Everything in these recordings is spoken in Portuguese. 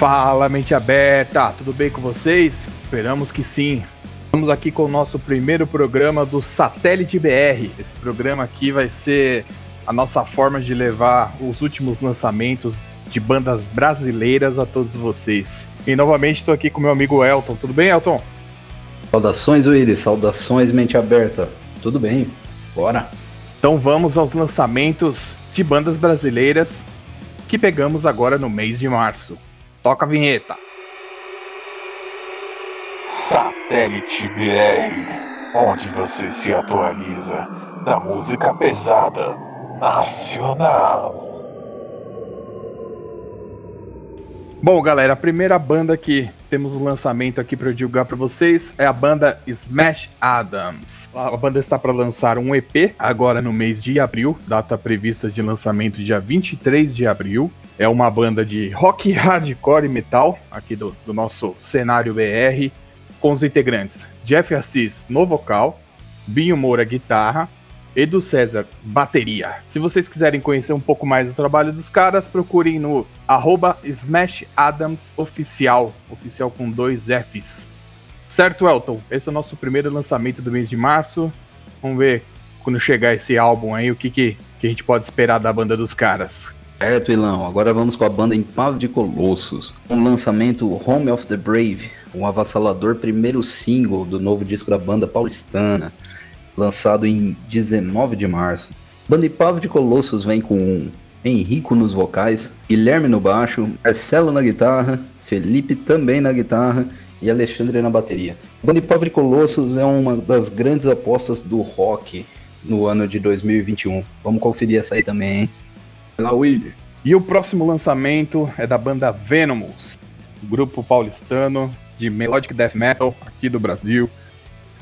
Fala, mente aberta, tudo bem com vocês? Esperamos que sim. Estamos aqui com o nosso primeiro programa do Satélite BR. Esse programa aqui vai ser a nossa forma de levar os últimos lançamentos de bandas brasileiras a todos vocês. E novamente estou aqui com meu amigo Elton. Tudo bem, Elton? Saudações, Willis. Saudações, mente aberta. Tudo bem. Bora. Então vamos aos lançamentos de bandas brasileiras que pegamos agora no mês de março. Toca a vinheta. Satélite BR, onde você se atualiza da música pesada nacional. Bom, galera, a primeira banda que temos um lançamento aqui para divulgar para vocês é a banda Smash Adams. A banda está para lançar um EP agora no mês de abril, data prevista de lançamento dia 23 de abril. É uma banda de rock, hardcore e metal, aqui do, do nosso cenário BR, com os integrantes Jeff Assis no vocal, Binho Moura guitarra, Edu César, bateria. Se vocês quiserem conhecer um pouco mais do trabalho dos caras, procurem no arroba Smash Adams Oficial, oficial com dois Fs. Certo, Elton? Esse é o nosso primeiro lançamento do mês de março. Vamos ver quando chegar esse álbum aí, o que, que, que a gente pode esperar da banda dos caras. Certo, Ilão. Agora vamos com a banda Impavo de Colossos. Um lançamento Home of the Brave, um avassalador primeiro single do novo disco da banda paulistana lançado em 19 de março. Banda Pavo de Colossos vem com Henrico nos vocais, Guilherme no baixo, Marcelo na guitarra, Felipe também na guitarra e Alexandre na bateria. Banda Pavo de Colossos é uma das grandes apostas do rock no ano de 2021. Vamos conferir essa aí também, hein? E o próximo lançamento é da banda Venomous, grupo paulistano de melodic death metal aqui do Brasil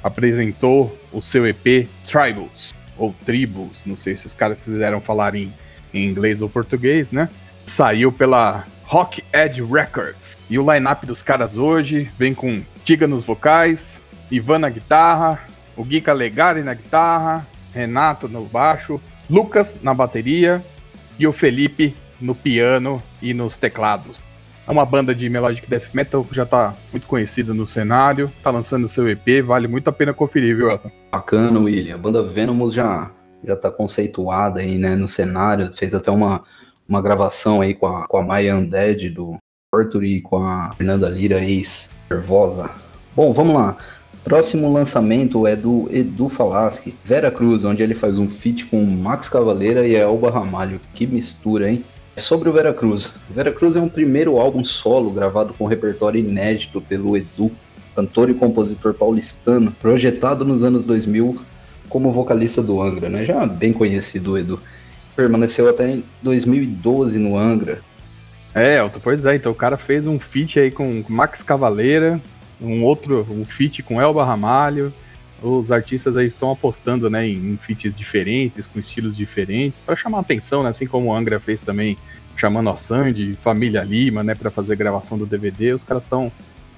apresentou o seu EP Tribals, ou Tribus, não sei se os caras quiseram falar em, em inglês ou português, né? Saiu pela Rock Edge Records. E o line-up dos caras hoje vem com Tiga nos vocais, Ivan na guitarra, o Gui Calegari na guitarra, Renato no baixo, Lucas na bateria e o Felipe no piano e nos teclados. É uma banda de melodic death metal que já tá muito conhecida no cenário, tá lançando seu EP, vale muito a pena conferir, viu, Elton? Bacana, William. A banda Venomous já, já tá conceituada aí, né, no cenário, fez até uma, uma gravação aí com a, com a Maya Undead do Arthur e com a Fernanda Lira, ex-nervosa. Bom, vamos lá. Próximo lançamento é do Edu Falaschi, Vera Cruz, onde ele faz um feat com Max Cavaleira e Elba Ramalho. Que mistura, hein? Sobre o Veracruz. Veracruz é um primeiro álbum solo gravado com repertório inédito pelo Edu, cantor e compositor paulistano, projetado nos anos 2000 como vocalista do Angra, né? Já bem conhecido o Edu. Permaneceu até em 2012 no Angra. É, pois é, então o cara fez um feat aí com Max Cavaleira, um outro, um feat com Elba Ramalho. Os artistas aí estão apostando, né, em, em feats diferentes, com estilos diferentes, para chamar atenção, né, assim como o Angra fez também chamando a Sandy, Família Lima, né, para fazer gravação do DVD, os caras estão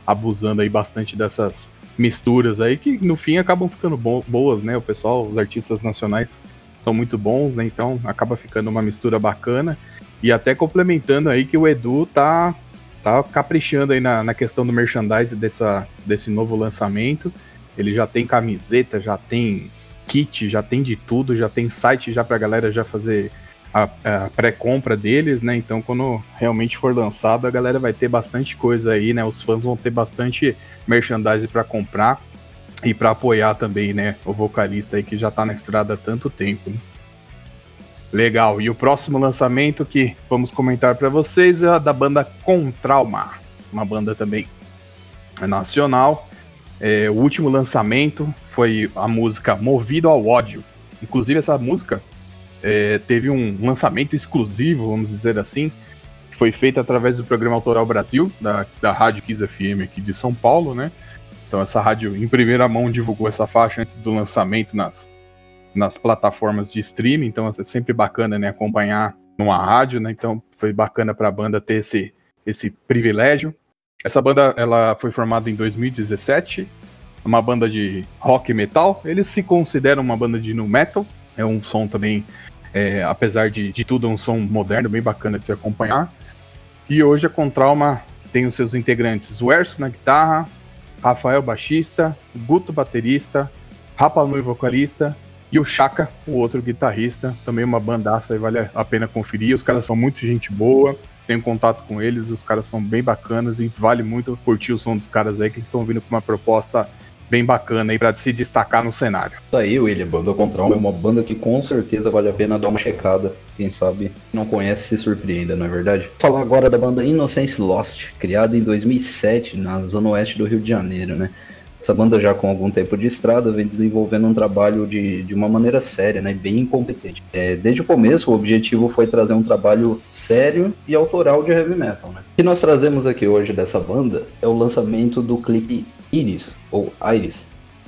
abusando aí bastante dessas misturas aí que no fim acabam ficando bo boas, né? O pessoal, os artistas nacionais são muito bons, né? Então acaba ficando uma mistura bacana e até complementando aí que o Edu tá tá caprichando aí na, na questão do merchandising dessa, desse novo lançamento. Ele já tem camiseta, já tem kit, já tem de tudo, já tem site já pra galera já fazer a, a pré-compra deles, né? Então, quando realmente for lançado, a galera vai ter bastante coisa aí, né? Os fãs vão ter bastante merchandising para comprar e para apoiar também, né? O vocalista aí que já tá na estrada há tanto tempo. Né? Legal. E o próximo lançamento que vamos comentar para vocês é a da banda Contralma, uma banda também nacional. É, o último lançamento foi a música Movido ao Ódio. Inclusive, essa música é, teve um lançamento exclusivo, vamos dizer assim, que foi feito através do programa Autoral Brasil, da, da Rádio Kiss FM aqui de São Paulo, né? Então essa rádio em primeira mão divulgou essa faixa antes do lançamento nas, nas plataformas de streaming, então é sempre bacana né, acompanhar numa rádio, né? Então foi bacana para a banda ter esse, esse privilégio. Essa banda ela foi formada em 2017, é uma banda de rock metal. Eles se consideram uma banda de nu metal, é um som também é, apesar de, de tudo, é um som moderno, bem bacana de se acompanhar. E hoje a Contralma tem os seus integrantes o Erso na guitarra, Rafael baixista, Guto baterista, Rapa Nui vocalista e o Chaka, o outro guitarrista, também uma bandaça aí vale a pena conferir. Os caras são muito gente boa, tenho contato com eles, os caras são bem bacanas e vale muito curtir o som dos caras aí que estão vindo com uma proposta bem bacana aí para se destacar no cenário. Isso aí, William, Banda Control é uma banda que com certeza vale a pena dar uma checada. Quem sabe não conhece se surpreenda, não é verdade? Falar agora da banda Innocence Lost, criada em 2007 na zona oeste do Rio de Janeiro, né? Essa banda já com algum tempo de estrada vem desenvolvendo um trabalho de, de uma maneira séria, né, bem incompetente. É, desde o começo o objetivo foi trazer um trabalho sério e autoral de heavy metal. Né? O que nós trazemos aqui hoje dessa banda é o lançamento do clipe Iris, ou Iris,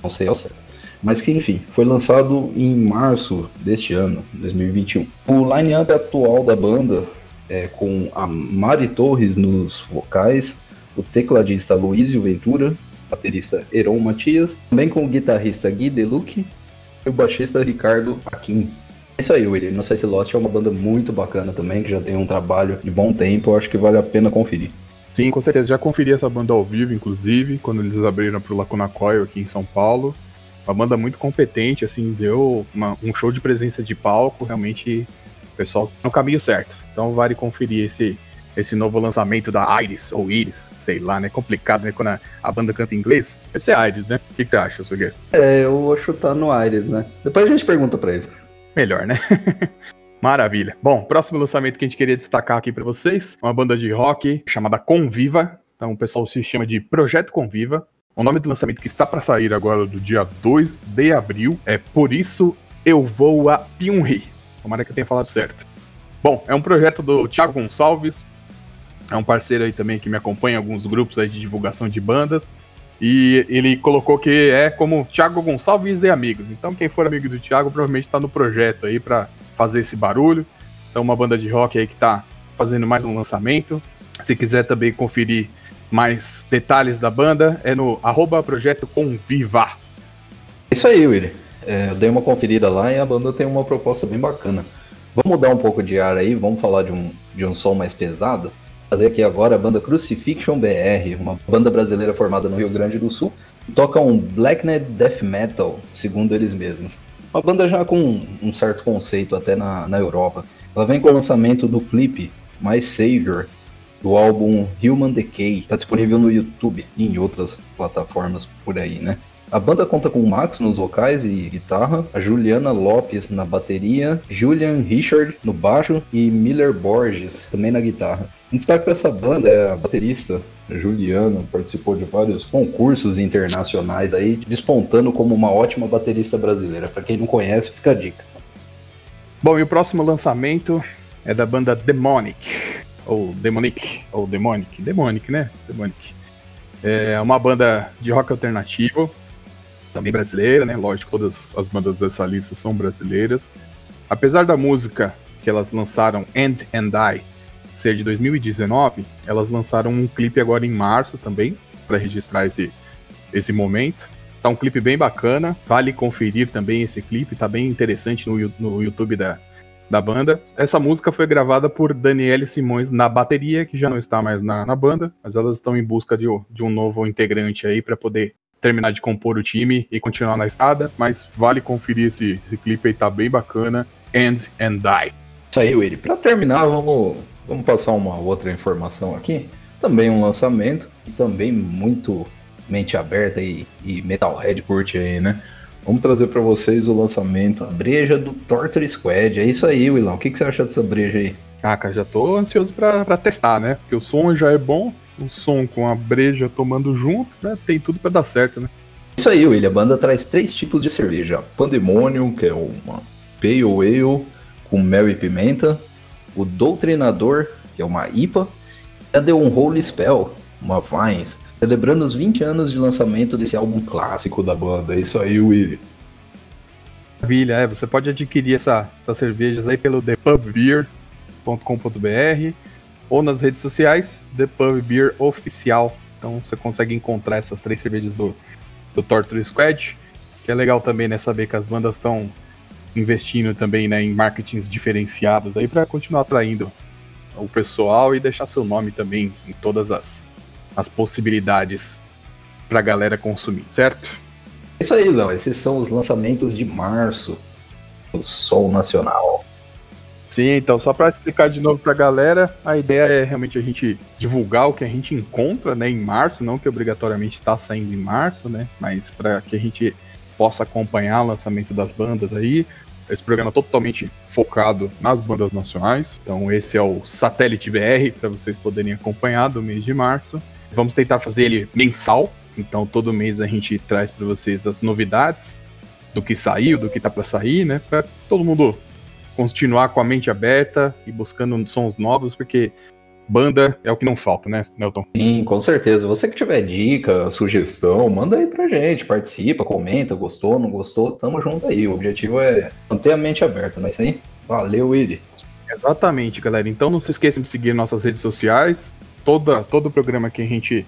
não sei ao certo. Mas que enfim, foi lançado em março deste ano, 2021. O line-up atual da banda é com a Mari Torres nos vocais, o tecladista Luizio Ventura, baterista Heron Matias, também com o guitarrista Gui Deluc e o baixista Ricardo Akin. É isso aí, William. Não sei se Lost é uma banda muito bacana também, que já tem um trabalho de bom tempo, eu acho que vale a pena conferir. Sim, com certeza. Já conferi essa banda ao vivo, inclusive, quando eles abriram pro Lacuna Coil aqui em São Paulo. Uma banda muito competente, assim, deu uma, um show de presença de palco, realmente o pessoal tá no caminho certo. Então vale conferir esse, esse novo lançamento da Iris, ou Iris, sei lá, né? Complicado, né? Quando a, a banda canta em inglês. Deve ser Iris, né? O que, que você acha, Sugueiro? É, eu vou chutar no Iris, né? Depois a gente pergunta pra eles. Melhor, né? Maravilha. Bom, próximo lançamento que a gente queria destacar aqui para vocês, uma banda de rock chamada Conviva. Então o pessoal se chama de Projeto Conviva. O nome do lançamento que está para sair agora do dia 2 de abril é Por Isso Eu Vou a Pyongyang. Tomara que eu tenha falado certo. Bom, é um projeto do Thiago Gonçalves, é um parceiro aí também que me acompanha em alguns grupos aí de divulgação de bandas. E ele colocou que é como Thiago Gonçalves e amigos. Então quem for amigo do Thiago provavelmente está no projeto aí para fazer esse barulho. Então uma banda de rock aí que está fazendo mais um lançamento. Se quiser também conferir mais detalhes da banda, é no arroba projeto Conviva. Isso aí, Willy. É, eu dei uma conferida lá e a banda tem uma proposta bem bacana. Vamos mudar um pouco de ar aí, vamos falar de um, de um som mais pesado fazer aqui agora a banda Crucifixion BR, uma banda brasileira formada no Rio Grande do Sul, toca um Blacknet Death Metal, segundo eles mesmos. Uma banda já com um certo conceito até na, na Europa. Ela vem com o lançamento do clipe My Savior, do álbum Human Decay, está disponível no YouTube e em outras plataformas por aí, né? A banda conta com o Max nos vocais e guitarra, a Juliana Lopes na bateria, Julian Richard no baixo e Miller Borges também na guitarra. Um destaque para essa banda é a baterista Juliana, participou de vários concursos internacionais aí, despontando como uma ótima baterista brasileira. Para quem não conhece, fica a dica. Bom, e o próximo lançamento é da banda Demonic, ou Demonic, ou Demonic, Demonic, né? Demonic. É uma banda de rock alternativo, também brasileira, né? Lógico, todas as bandas dessa lista são brasileiras. Apesar da música que elas lançaram, End and Die, ser de 2019, elas lançaram um clipe agora em março também, para registrar esse, esse momento. Tá um clipe bem bacana, vale conferir também esse clipe, tá bem interessante no, no YouTube da, da banda. Essa música foi gravada por Daniele Simões na bateria, que já não está mais na, na banda, mas elas estão em busca de, de um novo integrante aí para poder terminar de compor o time e continuar na estrada, mas vale conferir esse, esse clipe aí, tá bem bacana. End and Die. Isso aí, Willy. Pra terminar, vamos, vamos passar uma outra informação aqui. Também um lançamento, e também muito mente aberta e, e Metalhead curte aí, né? Vamos trazer para vocês o lançamento, a breja do Torture Squad. É isso aí, Willão. O que, que você acha dessa breja aí? Ah, cara, já tô ansioso para testar, né? Porque o som já é bom, o som com a breja tomando juntos, né? Tem tudo para dar certo, né? Isso aí, William. A banda traz três tipos de cerveja: Pandemonium, que é uma Pale Ale com mel e pimenta, o Doutrinador, que é uma IPA, e a The Unholy Spell, uma Vines, celebrando os 20 anos de lançamento desse álbum clássico da banda. É isso aí, William. Maravilha, é, você pode adquirir essa, essas cervejas aí pelo thepubbeer.com.br ou nas redes sociais, The Pub Beer Oficial. Então você consegue encontrar essas três cervejas do, do Torture Squad, que é legal também né, saber que as bandas estão investindo também né, em marketings diferenciados aí para continuar atraindo o pessoal e deixar seu nome também em todas as, as possibilidades pra galera consumir, certo? Isso aí, Léo. Esses são os lançamentos de março do Sol Nacional. Sim, então só para explicar de novo pra galera, a ideia é realmente a gente divulgar o que a gente encontra, né, em março, não que obrigatoriamente está saindo em março, né, mas para que a gente possa acompanhar o lançamento das bandas aí. Esse programa é totalmente focado nas bandas nacionais. Então esse é o Satélite BR para vocês poderem acompanhar do mês de março. Vamos tentar fazer ele mensal, então todo mês a gente traz para vocês as novidades do que saiu, do que tá para sair, né, para todo mundo continuar com a mente aberta e buscando sons novos, porque banda é o que não falta, né, Nelton? Sim, com certeza. Você que tiver dica, sugestão, manda aí pra gente, participa, comenta, gostou, não gostou, tamo junto aí. O objetivo é manter a mente aberta, mas sim. Valeu, Willi. Exatamente, galera. Então não se esqueçam de seguir nossas redes sociais. Toda, todo o programa que a gente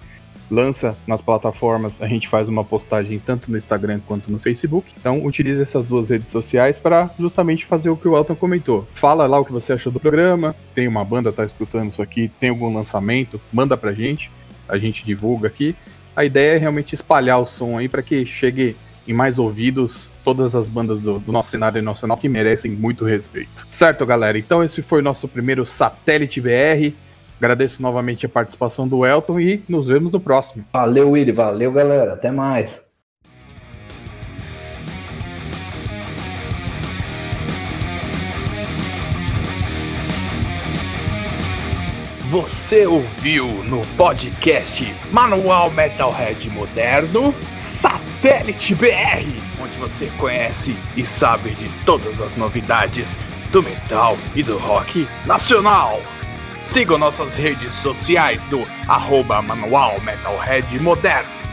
lança nas plataformas, a gente faz uma postagem tanto no Instagram quanto no Facebook. Então, utilize essas duas redes sociais para justamente fazer o que o Elton comentou. Fala lá o que você achou do programa, tem uma banda tá escutando isso aqui, tem algum lançamento, manda pra gente, a gente divulga aqui. A ideia é realmente espalhar o som aí para que chegue em mais ouvidos todas as bandas do, do, nosso cenário nacional que merecem muito respeito. Certo, galera? Então esse foi o nosso primeiro Satélite BR. Agradeço novamente a participação do Elton e nos vemos no próximo. Valeu, Willi. Valeu, galera. Até mais. Você ouviu no podcast Manual Metalhead Moderno Satélite BR, onde você conhece e sabe de todas as novidades do metal e do rock nacional. Sigam nossas redes sociais do arroba Manual Metalhead Moderno.